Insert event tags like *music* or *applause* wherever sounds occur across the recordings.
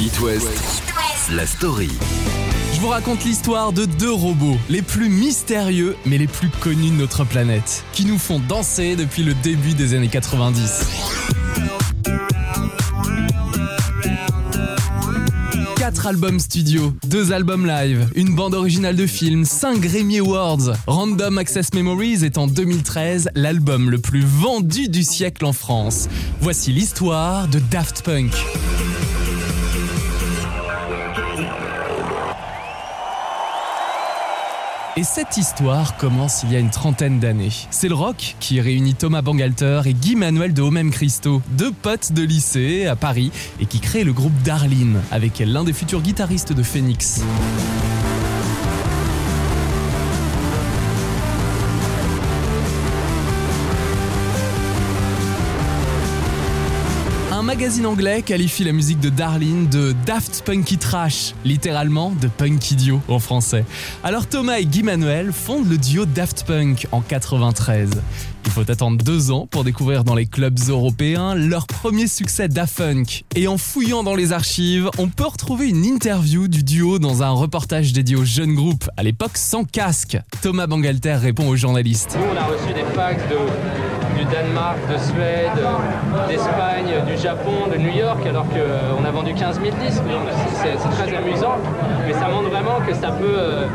It West, la story. Je vous raconte l'histoire de deux robots, les plus mystérieux mais les plus connus de notre planète, qui nous font danser depuis le début des années 90. Quatre albums studio, deux albums live, une bande originale de film, 5 Grammy Awards. Random Access Memories est en 2013 l'album le plus vendu du siècle en France. Voici l'histoire de Daft Punk. Et cette histoire commence il y a une trentaine d'années. C'est le rock qui réunit Thomas Bangalter et Guy Manuel de Homem Christo, deux potes de lycée à Paris, et qui crée le groupe Darlene, avec l'un des futurs guitaristes de Phoenix. Magazine anglais qualifie la musique de Darlene de Daft Punky Trash, littéralement de punk idiot en français. Alors Thomas et Guy Manuel fondent le duo Daft Punk en 93. Il faut attendre deux ans pour découvrir dans les clubs européens leur premier succès Daft Punk. Et en fouillant dans les archives, on peut retrouver une interview du duo dans un reportage dédié au jeune groupe, à l'époque sans casque. Thomas Bangalter répond aux journalistes. Nous, on reçu des de, du Danemark, de Suède, d'Espagne, du Japon, de New York, alors qu'on a vendu 15 000 disques. C'est très amusant, mais ça montre vraiment que ça peut. euh,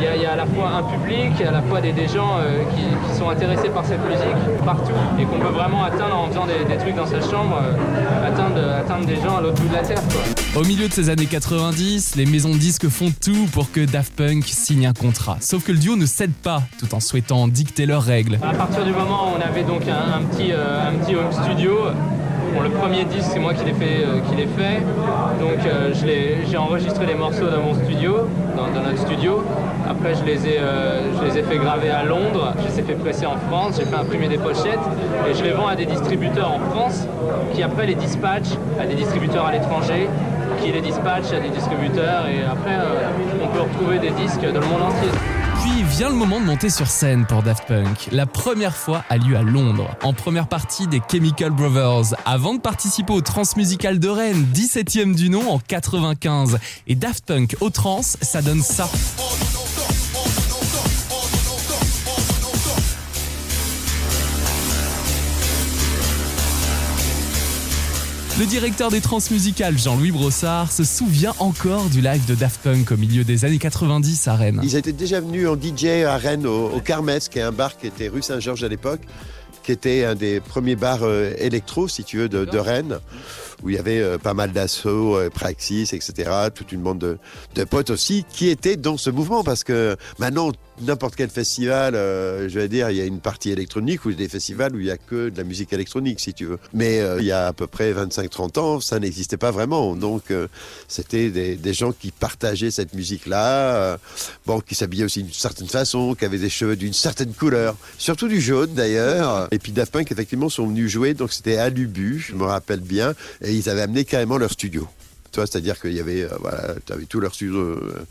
Il y, a- à la fois un public, à la fois des, gens euh, qui, sont intéressés par cette musique partout, et qu'on peut vraiment atteindre en faisant des, trucs dans sa chambre, euh, atteindre, des gens à l'autre bout de la terre. Au milieu de ces années 90, les maisons de disques font tout pour que Daft Punk signe un contrat. Sauf que le duo ne cède pas, tout en souhaitant dicter leurs règles. À partir du moment où on avait donc un, petit, euh, un petit home studio, le premier disque c'est moi qui l'ai fait, euh, fait. donc euh, j'ai enregistré les morceaux dans mon studio, dans, notre studio. Après je les, ai, je les ai fait graver à Londres, je les ai fait presser en France, j'ai fait imprimer des pochettes et je les vends à des distributeurs en France qui après les dispatchent à des distributeurs à l'étranger qui les dispatchent à des distributeurs et après euh, on peut retrouver des disques dans le monde entier. Puis vient le moment de monter sur scène pour Daft Punk. La première fois a lieu à Londres, en première partie des Chemical Brothers, avant de participer au Transmusical de Rennes, 17ème du nom en 95. Et Daft Punk au trans, ça donne ça. Le directeur des transmusicales, Jean-Louis Brossard, se souvient encore du live de Daft Punk au milieu des années 90 à Rennes. Ils étaient déjà venus en DJ à Rennes, au, au Carmès, qui est un bar qui était rue Saint-Georges à l'époque, qui était un des premiers bars euh, électro, si tu veux, de, de Rennes, où il y avait euh, pas mal d'assauts, euh, Praxis, etc., toute une bande de, de potes aussi, qui étaient dans ce mouvement, parce que maintenant, n'importe quel festival, euh, je vais dire, il y a une partie électronique ou des festivals où il y a que de la musique électronique, si tu veux. Mais euh, il y a à peu près 25-30 ans, ça n'existait pas vraiment. Donc, euh, c'était des, des gens qui partageaient cette musique-là, bon, qui s'habillaient aussi d'une certaine façon, qui avaient des cheveux d'une certaine couleur, surtout du jaune d'ailleurs. Et puis Daft Punk, effectivement, sont venus jouer, donc c'était à Lubu, je me rappelle bien, et ils avaient amené carrément leur studio. Toi, c'est-à-dire qu'il y avait, euh, voilà, tu avais tout leur studio euh,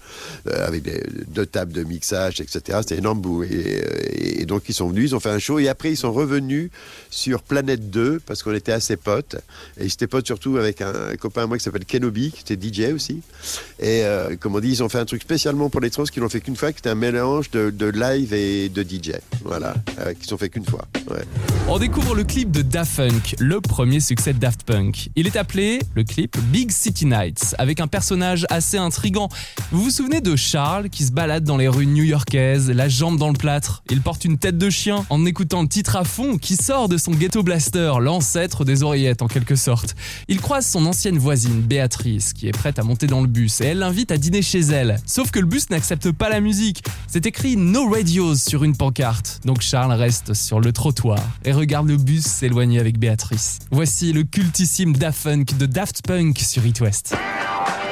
euh, avec deux tables de mixage, etc. C'était énorme bout. Et, euh, et donc, ils sont venus, ils ont fait un show. Et après, ils sont revenus sur Planète 2 parce qu'on était assez potes. Et ils étaient potes surtout avec un, copain à moi qui s'appelle Kenobi, qui était DJ aussi. Et euh, comme on dit, ils ont fait un truc spécialement pour les trans qu'ils l'ont fait qu'une fois, qui était un mélange de, live et de DJ. Voilà, euh, qu'ils ont fait qu'une fois. On découvre le clip de Daft Punk, le premier succès de Daft Punk. Il est appelé, le clip, Big City Avec un personnage assez intrigant. Vous vous souvenez de Charles qui se balade dans les rues new-yorkaises, la jambe dans le plâtre Il porte une tête de chien en écoutant le titre à fond qui sort de son ghetto blaster, l'ancêtre des oreillettes en quelque sorte. Il croise son ancienne voisine, Béatrice, qui est prête à monter dans le bus et elle l'invite à dîner chez elle. Sauf que le bus n'accepte pas la musique. C'est écrit No Radios sur une pancarte. Donc Charles reste sur le trottoir et regarde le bus s'éloigner avec Béatrice. Voici le cultissime Daft Punk de Daft Punk sur It West. podcast.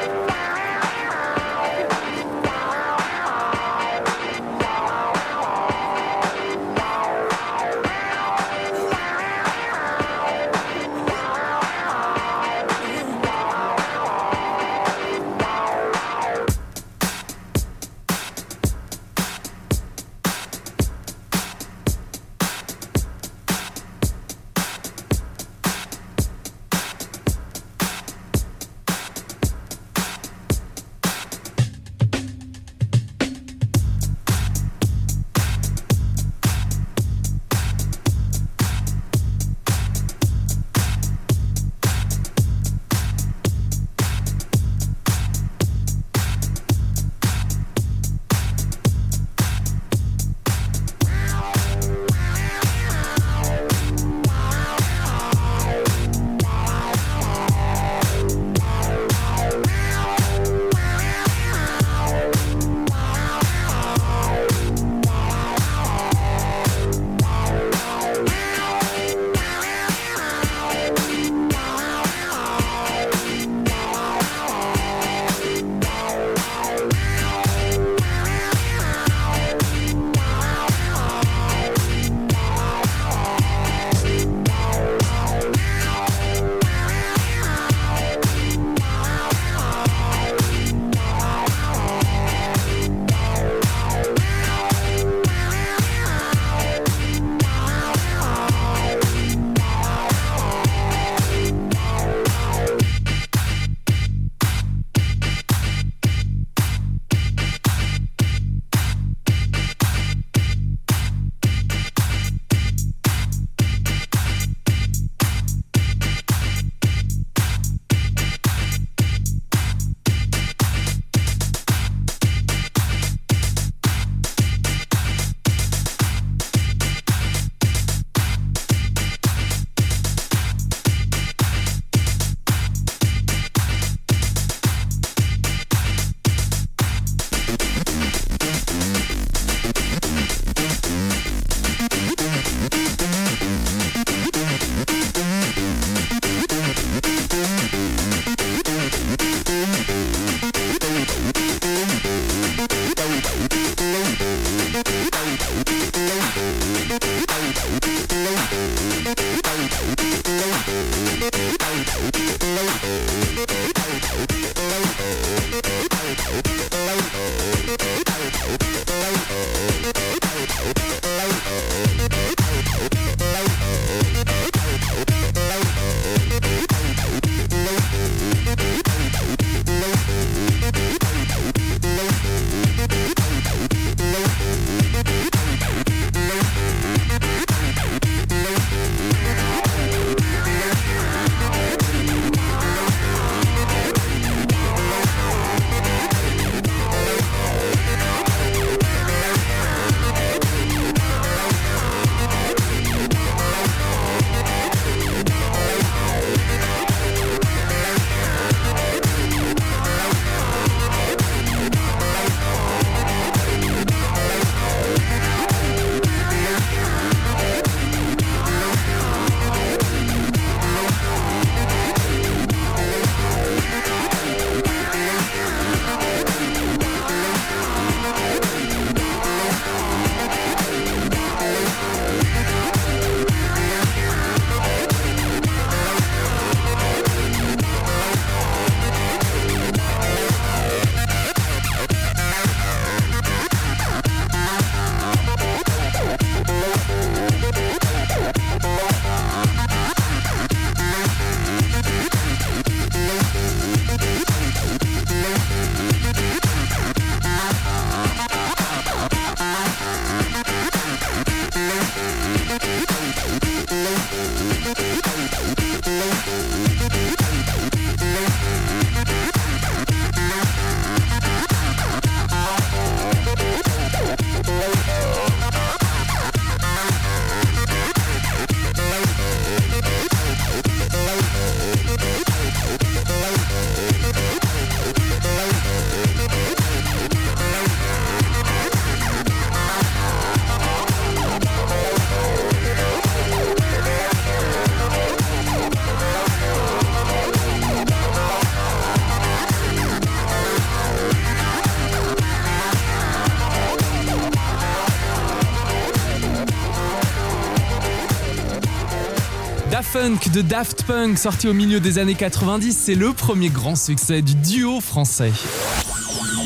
Funk de Daft Punk, sorti au milieu des années 90, c'est le premier grand succès du duo français.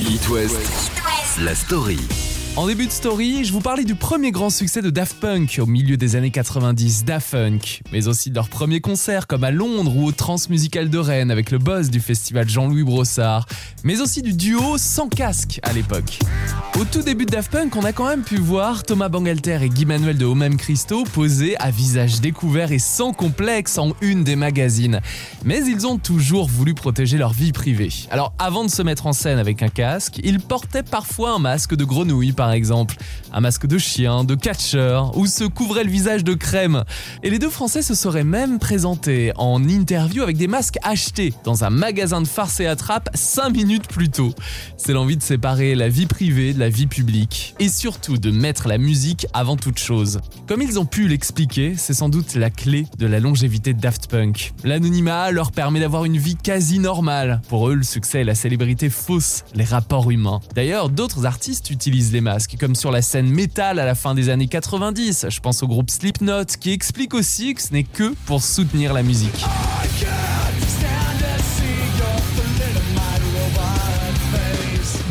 It West, la story. En début de story, je vous parlais du premier grand succès de Daft Punk au milieu des années 90, Daft Punk, mais aussi de leur premier concert comme à Londres ou au Transmusical de Rennes avec le boss du festival Jean-Louis Brossard, mais aussi du duo sans casque à l'époque. Au tout début de Daft Punk, on a quand même pu voir Thomas Bangalter et Guy Manuel de Homem Christo poser à visage découvert et sans complexe en une des magazines. Mais ils ont toujours voulu protéger leur vie privée. Alors avant de se mettre en scène avec un casque, ils portaient parfois un masque de grenouille par exemple, un masque de chien, de catcheur, ou se couvraient le visage de crème. Et les deux Français se seraient même présentés en interview avec des masques achetés dans un magasin de farce et attrape 5 minutes plus tôt. C'est l'envie de séparer la vie privée de la vie publique, et surtout de mettre la musique avant toute chose. Comme ils ont pu l'expliquer, c'est sans doute la clé de la longévité de Daft Punk. L'anonymat leur permet d'avoir une vie quasi normale. Pour eux, le succès et la célébrité faussent les rapports humains. D'ailleurs, d'autres artistes utilisent les comme sur la scène métal à la fin des années 90. Je pense au groupe Slipknot, qui explique aussi que ce n'est que pour soutenir la musique.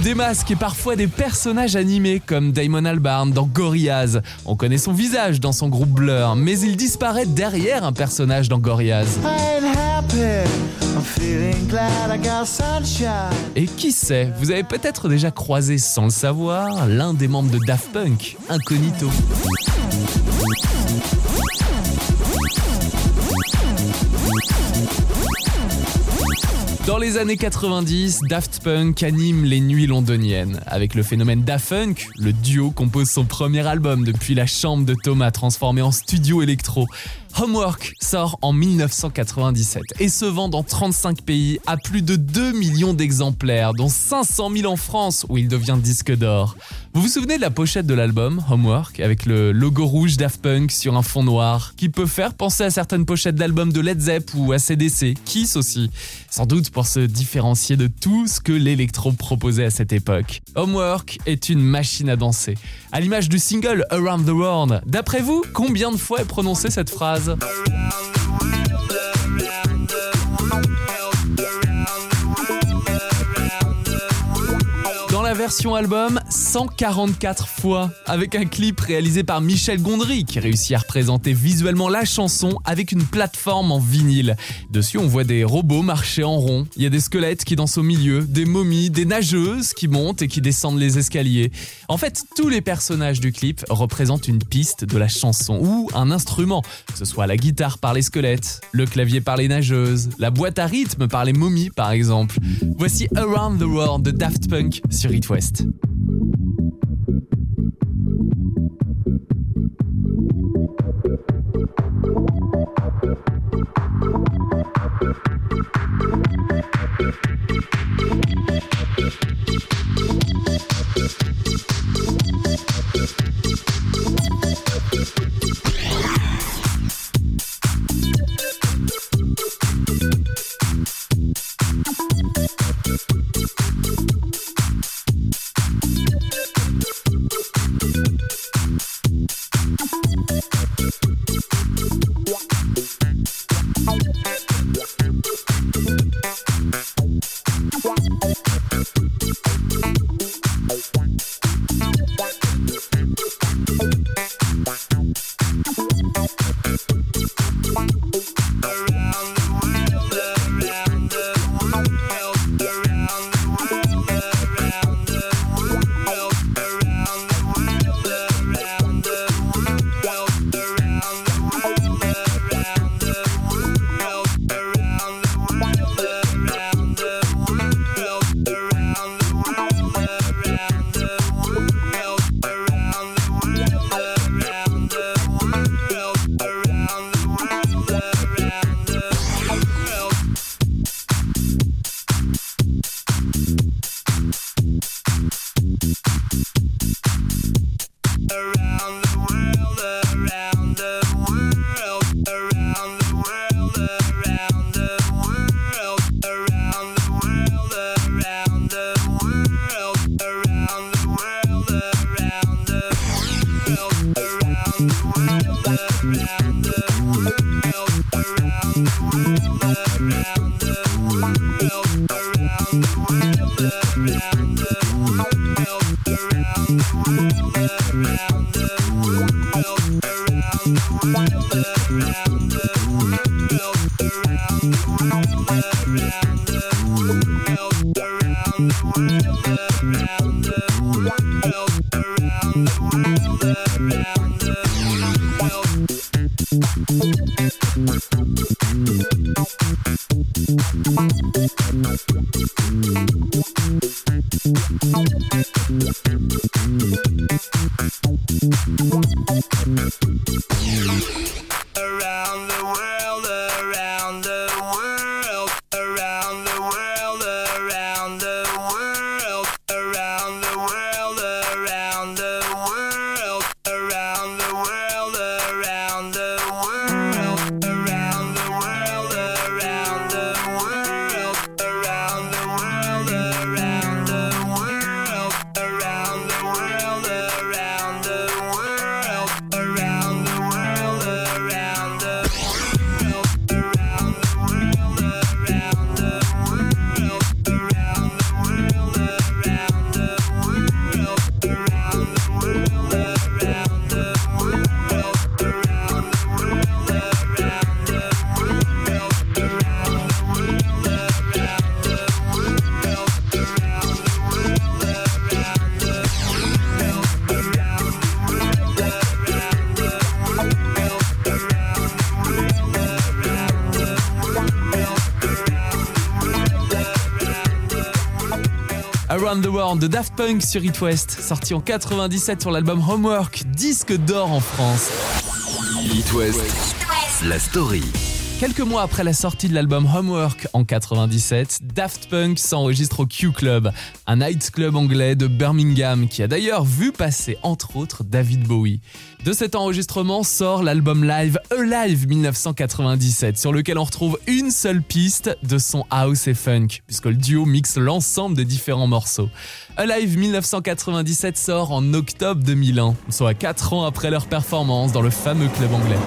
Des masques et parfois des personnages animés comme Damon Albarn dans Gorillaz. On connaît son visage dans son groupe Blur, mais il disparaît derrière un personnage dans Gorillaz. Et qui sait, vous avez peut-être déjà croisé sans le savoir l'un des membres de Daft Punk, Incognito. Dans les années 90, Daft Punk anime les nuits londoniennes. Avec le phénomène Daft Funk, le duo compose son premier album depuis la chambre de Thomas transformé en studio électro. Homework sort en 1997 et se vend dans 35 pays à plus de 2 millions d'exemplaires, dont 500 000 en France où il devient disque d'or. Vous vous souvenez de la pochette de l'album Homework avec le logo rouge Daft Punk sur un fond noir qui peut faire penser à certaines pochettes d'albums de Led Zepp ou à CDC, Kiss aussi, sans doute pour se différencier de tout ce que l'électro proposait à cette époque. Homework est une machine à danser, à l'image du single Around the World. D'après vous, combien de fois est prononcée cette phrase? casa. Version album 144 fois, avec un clip réalisé par Michel Gondry qui réussit à représenter visuellement la chanson avec une plateforme en vinyle. Dessus, on voit des robots marcher en rond, il y a des squelettes qui dansent au milieu, des momies, des nageuses qui montent et qui descendent les escaliers. En fait, tous les personnages du clip représentent une piste de la chanson ou un instrument, que ce soit la guitare par les squelettes, le clavier par les nageuses, la boîte à rythme par les momies par exemple. Voici Around the World de Daft Punk sur It West. Around the World de Daft Punk sur It West, sorti en 97 sur l'album Homework, disque d'or en France. It West, la story. Quelques mois après la sortie de l'album Homework en 97, Daft Punk s'enregistre au Q Club, un nightclub anglais de Birmingham qui a d'ailleurs vu passer entre autres David Bowie. De cet enregistrement sort l'album live Alive 1997 sur lequel on retrouve une seule piste de son house et funk puisque le duo mixe l'ensemble des différents morceaux. Alive 1997 sort en octobre 2001, soit 4 ans après leur performance dans le fameux club anglais.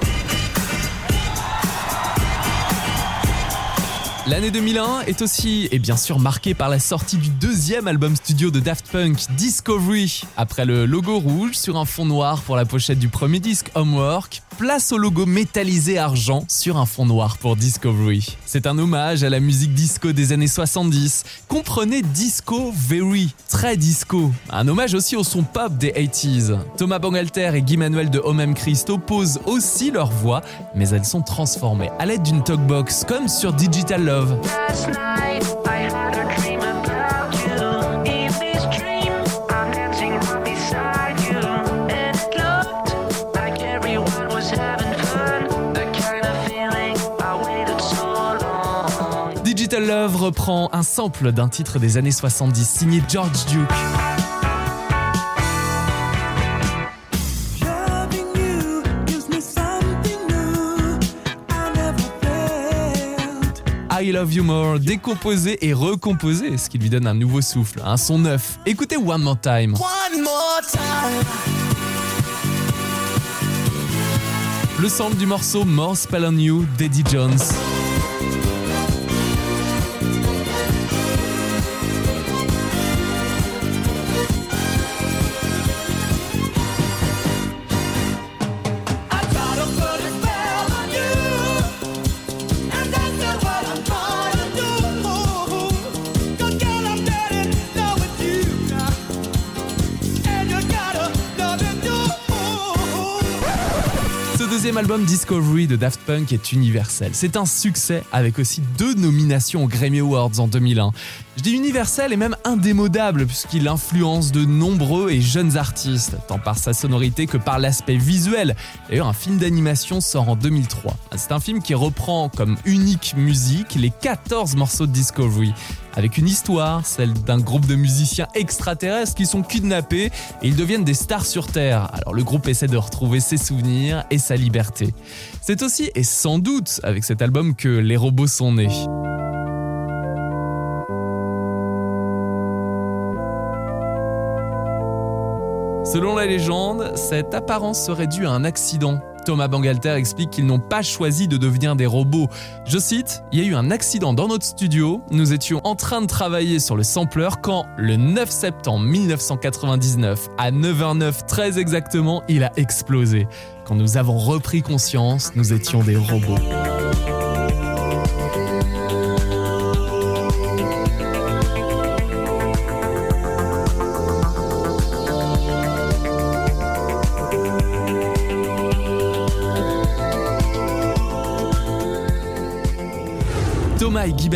L'année 2001 est aussi, et bien sûr, marquée par la sortie du deuxième album studio de Daft Punk, Discovery. Après le logo rouge sur un fond noir pour la pochette du premier disque, Homework, place au logo métallisé argent sur un fond noir pour Discovery. C'est un hommage à la musique disco des années 70. Comprenez Disco Very, très disco. Un hommage aussi au son pop des 80s. Thomas Bangalter et Guy Manuel de Homem Christo posent aussi leur voix, mais elles sont transformées à l'aide d'une talkbox, comme sur Digital Love. Digital Love reprend un sample d'un titre des années 70 signé George Duke. I Love You More, décomposé et recomposé, ce qui lui donne un nouveau souffle, un son neuf. Écoutez One More Time. One more time. Le sample du morceau More Spell on You d'Eddie Jones. Deuxième Discovery de Daft Punk est universel. C'est un succès avec aussi deux nominations aux Grammy Awards en 2001. Je dis universel et même indémodable puisqu'il influence de nombreux et jeunes artistes, tant par sa sonorité que par l'aspect visuel. D'ailleurs, un film d'animation sort en 2003. C'est un film qui reprend comme unique musique les 14 morceaux de Discovery avec une histoire, celle d'un groupe de musiciens extraterrestres qui sont kidnappés et ils deviennent des stars sur Terre. Alors le groupe essaie de retrouver ses souvenirs et sa liberté. C'est aussi et sans doute avec cet album que les robots sont nés. Selon la légende, cette apparence serait due à un accident. Thomas Bangalter explique qu'ils n'ont pas choisi de devenir des robots. Je cite, Il y a eu un accident dans notre studio, nous étions en train de travailler sur le sampler quand, le 9 septembre 1999, à 9h09 très exactement, il a explosé. Quand nous avons repris conscience, nous étions des robots.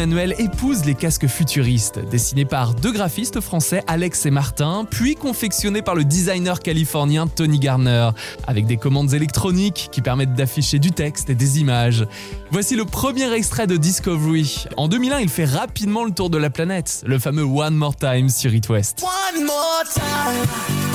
Thomas et Guy Manuel épousent les casques futuristes, dessinés par deux graphistes français, Alex et Martin, puis confectionnés par le designer californien Tony Garner, avec des commandes électroniques qui permettent d'afficher du texte et des images. Voici le premier extrait de Discovery. En 2001, il fait rapidement le tour de la planète, le fameux One More Time sur It West. One more time.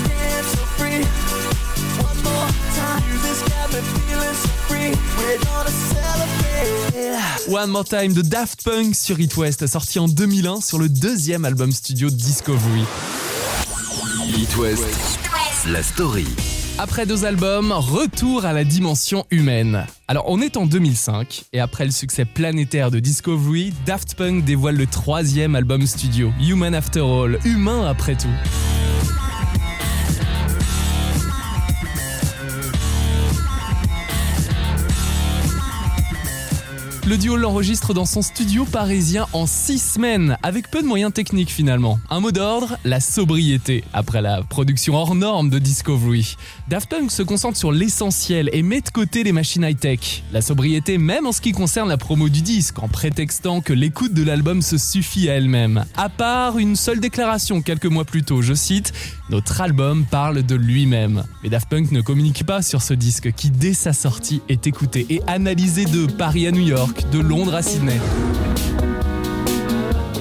so free. One more time, this got me feeling so free. We're gonna celebrate. One More Time de Daft Punk sur It West, sorti en 2001 sur le deuxième album studio Discovery. It West, la story. Après deux albums, retour à la dimension humaine. Alors on est en 2005 et après le succès planétaire de Discovery, Daft Punk dévoile le troisième album studio, Human After All, humain après tout. Le duo l'enregistre dans son studio parisien en 6 semaines, avec peu de moyens techniques finalement. Un mot d'ordre, la sobriété, après la production hors norme de Discovery. Daft Punk se concentre sur l'essentiel et met de côté les machines high-tech. La sobriété même en ce qui concerne la promo du disque, en prétextant que l'écoute de l'album se suffit à elle-même. À part une seule déclaration quelques mois plus tôt, je cite, Notre album parle de lui-même. Mais Daft Punk ne communique pas sur ce disque qui dès sa sortie est écouté et analysé de Paris à New York de Londres à Sydney.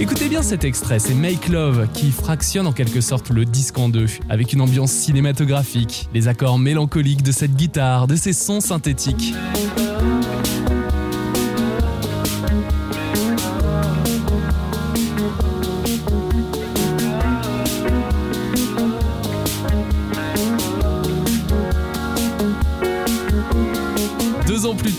Écoutez bien cet extrait, c'est Make Love qui fractionne en quelque sorte le disque en deux, avec une ambiance cinématographique, les accords mélancoliques de cette guitare, de ces sons synthétiques.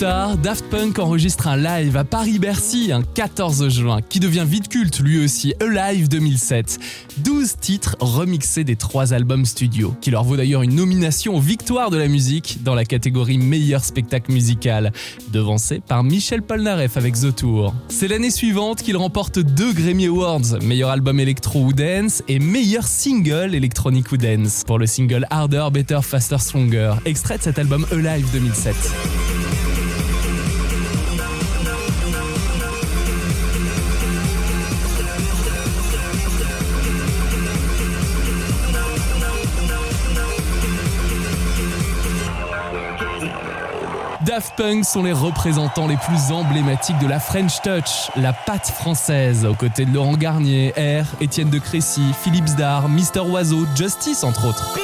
Daft Punk enregistre un live à Paris-Bercy un 14 juin, qui devient vite culte lui aussi, Alive 2007. 12 titres remixés des trois albums studio, qui leur vaut d'ailleurs une nomination aux victoires de la musique dans la catégorie meilleur spectacle musical, devancé par Michel Polnareff avec The Tour. C'est l'année suivante qu'il remporte deux Grammy Awards, meilleur album électro ou dance et meilleur single électronique ou dance, pour le single Harder, Better, Faster, Stronger, extrait de cet album Alive 2007. Daft Punk sont les représentants les plus emblématiques de la French Touch, la patte française, aux côtés de Laurent Garnier, R, Étienne de Crécy, Philippe Zdar, Mister Oiseau, Justice entre autres.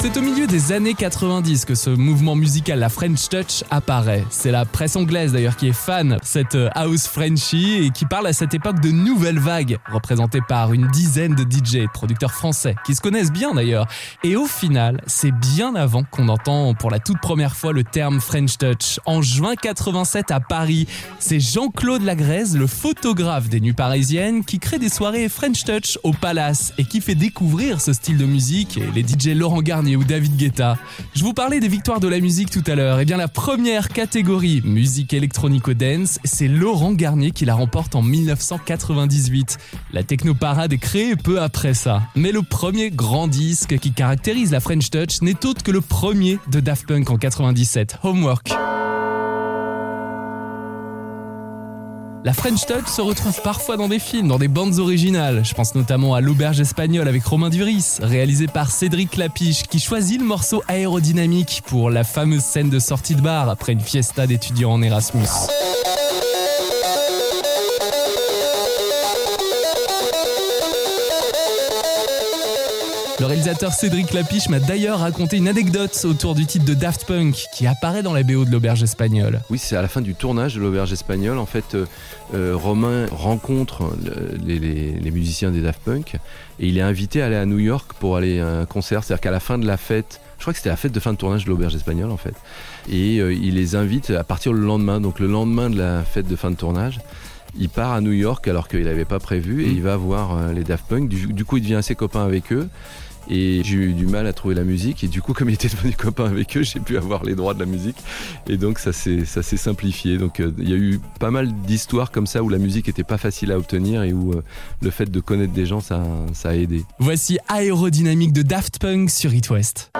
C'est milieu des années 90 que ce mouvement musical, la French Touch, apparaît. C'est la presse anglaise d'ailleurs qui est fan cette euh, house Frenchy et qui parle à cette époque de nouvelle vague, représentée par une dizaine de DJ, producteurs français, qui se connaissent bien d'ailleurs. Et au final, c'est bien avant qu'on entend pour la toute première fois le terme French Touch. En juin 87 à Paris, c'est Jean-Claude Lagrèze, le photographe des nuits parisiennes, qui crée des soirées French Touch au Palace et qui fait découvrir ce style de musique et les DJ Laurent Garnier ou David Je vous parlais des victoires de la musique tout à l'heure. Et eh bien la première catégorie musique électronico-dance, c'est Laurent Garnier qui la remporte en 1998. La technoparade est créée peu après ça. Mais le premier grand disque qui caractérise la French Touch n'est autre que le premier de Daft Punk en 97, Homework. La French Touch se retrouve parfois dans des films, dans des bandes originales. Je pense notamment à L'Auberge espagnole avec Romain Duris, réalisé par Cédric Lapiche, qui choisit le morceau aérodynamique pour la fameuse scène de sortie de bar après une fiesta d'étudiants en Erasmus. Le réalisateur Cédric Lapiche m'a d'ailleurs raconté une anecdote autour du titre de Daft Punk qui apparaît dans la BO de l'Auberge espagnole. Oui, c'est à la fin du tournage de l'Auberge espagnole. En fait, euh, euh, Romain rencontre les, musiciens des Daft Punk et il est invité à aller à New York pour aller à un concert. C'est-à-dire qu'à la fin de la fête, je crois que c'était la fête de fin de tournage de l'Auberge espagnole en fait. Et euh, il les invite à partir le lendemain, donc le lendemain de la fête de fin de tournage il part à New York alors qu'il n'avait pas prévu et mmh. il va voir les Daft Punk. Du, coup, il devient assez copain avec eux. Et j'ai eu du mal à trouver la musique. Et du coup, comme il était devenu *laughs* copain avec eux, j'ai pu avoir les droits de la musique. Et donc, ça s'est, simplifié. Donc, euh, il y a eu pas mal d'histoires comme ça où la musique était pas facile à obtenir et où euh, le fait de connaître des gens, ça, ça a aidé. Voici Aérodynamique de Daft Punk sur It West.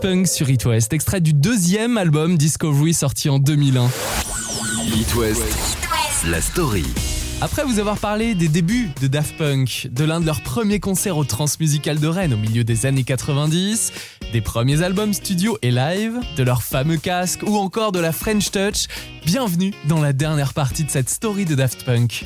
Daft Punk sur It West, extrait du deuxième album Discovery sorti en 2001. It West, la story. Après vous avoir parlé des débuts de Daft Punk, de l'un de leurs premiers concerts au Transmusical de Rennes au milieu des années 90, des premiers albums studio et live, de leur fameux casque ou encore de la French Touch, bienvenue dans la dernière partie de cette story de Daft Punk.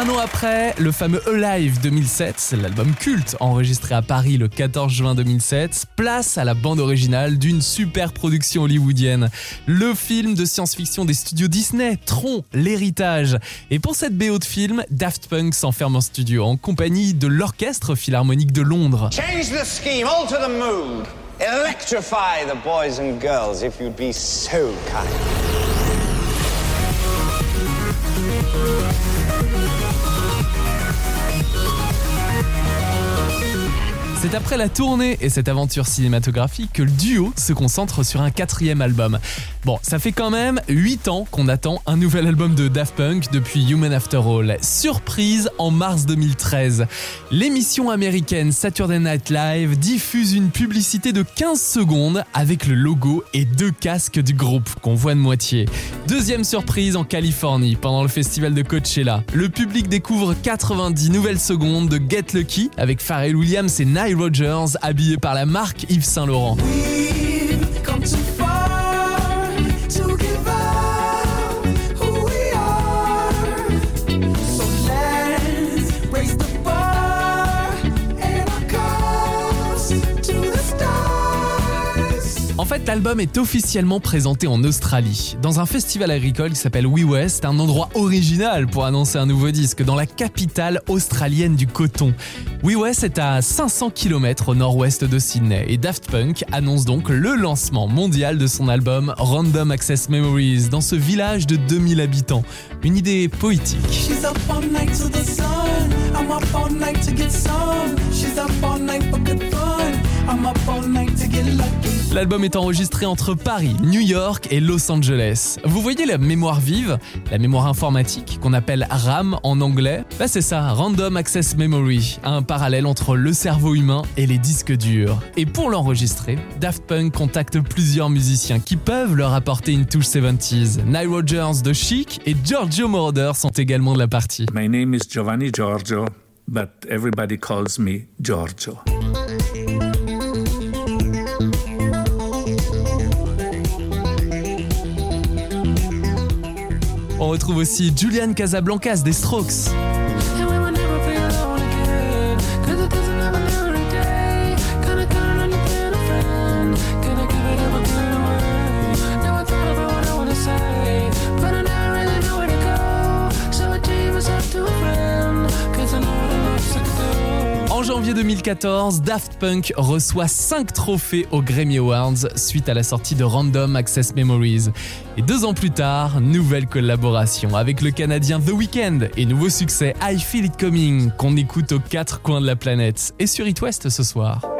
Un an après, le fameux Alive 2007, l'album culte enregistré à Paris le 14 juin 2007, place à la bande originale d'une super production hollywoodienne. Le film de science-fiction des studios Disney, Tron, l'héritage. Et pour cette BO de film, Daft Punk s'enferme en studio en compagnie de l'Orchestre Philharmonique de Londres. Change the scheme, alter the mood. Electrify the boys and girls if you'd be so kind. C'est après la tournée et cette aventure cinématographique que le duo se concentre sur un quatrième album. Bon, ça fait quand même 8 ans qu'on attend un nouvel album de Daft Punk depuis Human After All. Surprise en mars 2013. L'émission américaine Saturday Night Live diffuse une publicité de 15 secondes avec le logo et deux casques du groupe qu'on voit de moitié. Deuxième surprise en Californie pendant le festival de Coachella. Le public découvre 90 nouvelles secondes de Get Lucky avec Pharrell Williams et Nile Rogers habillés par la marque Yves Saint Laurent. En fait, l'album est officiellement présenté en Australie, dans un festival agricole qui s'appelle We West, un endroit original pour annoncer un nouveau disque dans la capitale australienne du coton. We West est à 500 km au nord-ouest de Sydney et Daft Punk annonce donc le lancement mondial de son album Random Access Memories dans ce village de 2000 habitants. Une idée poétique. L'album est enregistré entre Paris, New York et Los Angeles. Vous voyez la mémoire vive, la mémoire informatique qu'on appelle RAM en anglais? Bah c'est ça, Random Access Memory, un parallèle entre le cerveau humain et les disques durs. Et pour l'enregistrer, Daft Punk contacte plusieurs musiciens qui peuvent leur apporter une touche 70s. Nile Rogers de Chic et Giorgio Moroder sont également de la partie. My name is Giovanni Giorgio, but everybody calls me Giorgio. On retrouve aussi Julian Casablancas des Strokes. Janvier 2014, Daft Punk reçoit 5 trophées aux Grammy Awards suite à la sortie de Random Access Memories. Et deux ans plus tard, nouvelle collaboration avec le Canadien The Weeknd et nouveau succès I Feel It Coming qu'on écoute aux quatre coins de la planète et sur It West ce soir.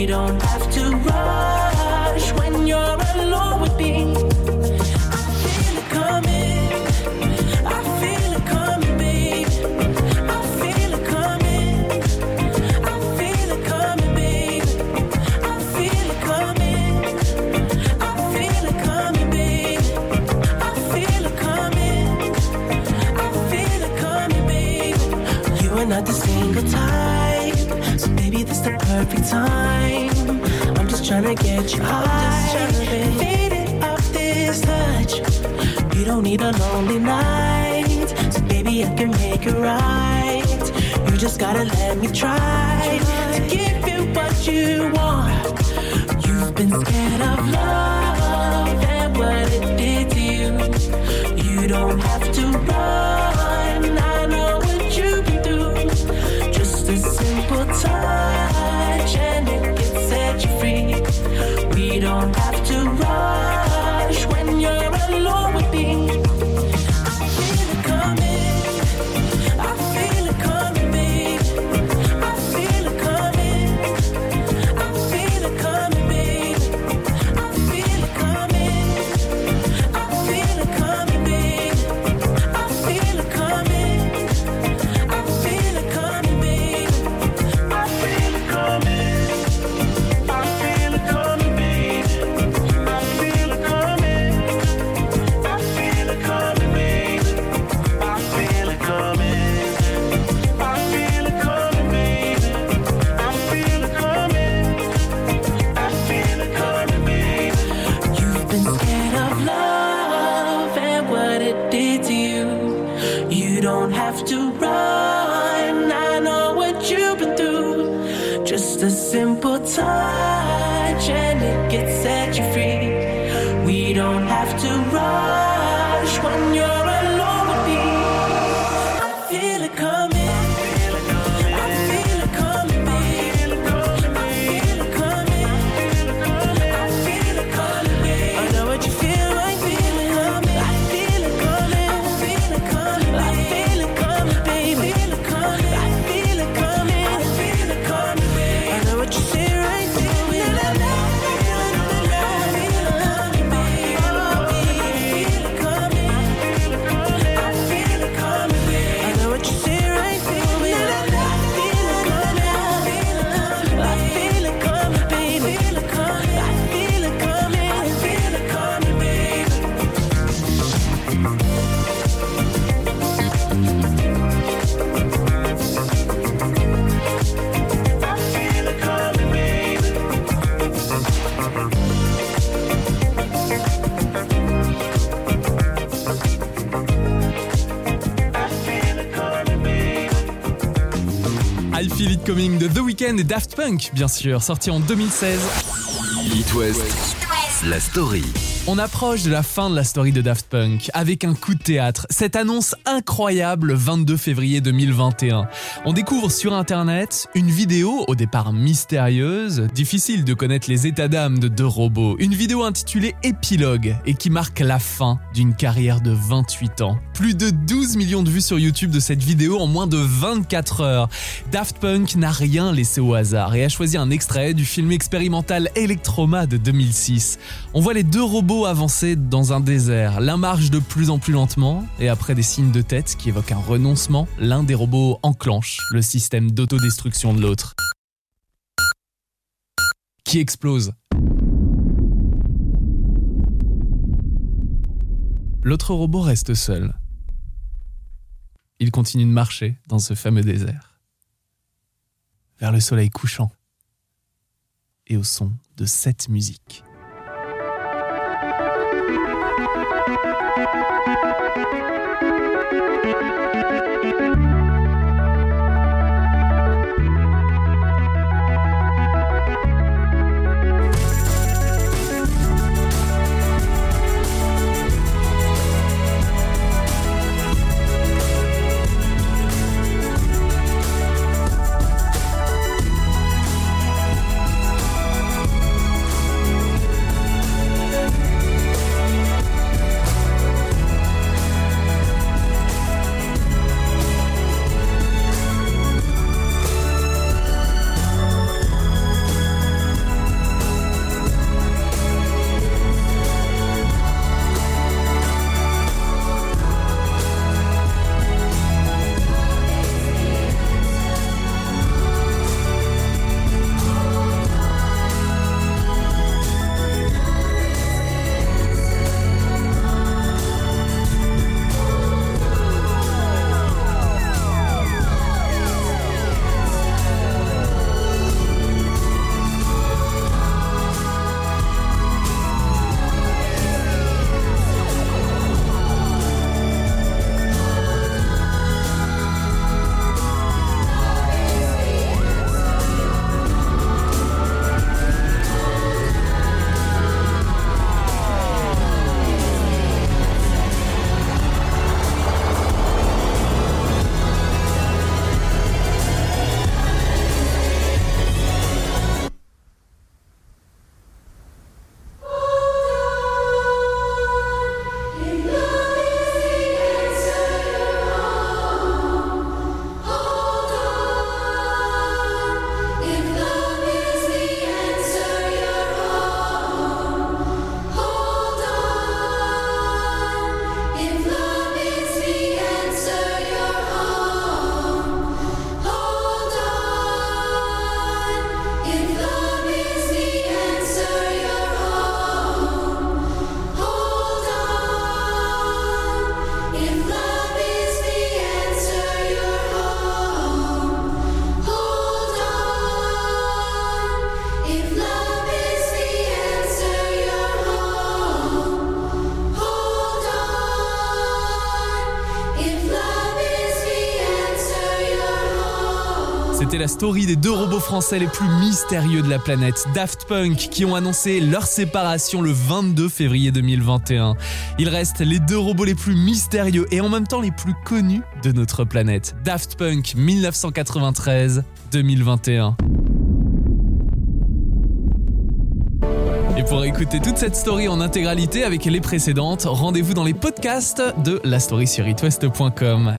We don't have to rush when you're alone with me. I feel it coming. I feel it coming. I feel it coming. I feel it coming. I feel it coming. I feel it coming. I feel it coming. Perfect time. I'm just trying to get you high, faded off this touch. You don't need a lonely night. So baby, I can make it right. You just gotta let me try to give you what you want. You've been scared of love and what it did to you. You don't have to run. You don't have to run. I know what you've been through. Just a simple touch and it gets set you free. We don't have to rush when you're Coming de The Weeknd et Daft Punk, bien sûr, sorti en 2016. It West, la story. On approche de la fin de la story de Daft Punk avec un coup de théâtre. Cette annonce incroyable le 22 février 2021. On découvre sur internet une vidéo au départ mystérieuse, difficile de connaître les états d'âme de deux robots. Une vidéo intitulée Épilogue et qui marque la fin d'une carrière de 28 ans. Plus de 12 millions de vues sur YouTube de cette vidéo en moins de 24 heures. Daft Punk n'a rien laissé au hasard et a choisi un extrait du film expérimental Electroma de 2006. On voit les deux robots avancer dans un désert. L'un marche de plus en plus lentement et après des signes de tête qui évoquent un renoncement, l'un des robots enclenche le système d'autodestruction de l'autre. Qui explose? L'autre robot reste seul. Il continue de marcher dans ce fameux désert. Vers le soleil couchant. Et au son de cette musique. La story des deux robots français les plus mystérieux de la planète, Daft Punk, qui ont annoncé leur séparation le 22 février 2021. Ils restent les deux robots les plus mystérieux et en même temps les plus connus de notre planète. Daft Punk 1993-2021. Et pour écouter toute cette story en intégralité avec les précédentes, rendez-vous dans les podcasts de la story sur itwest.com.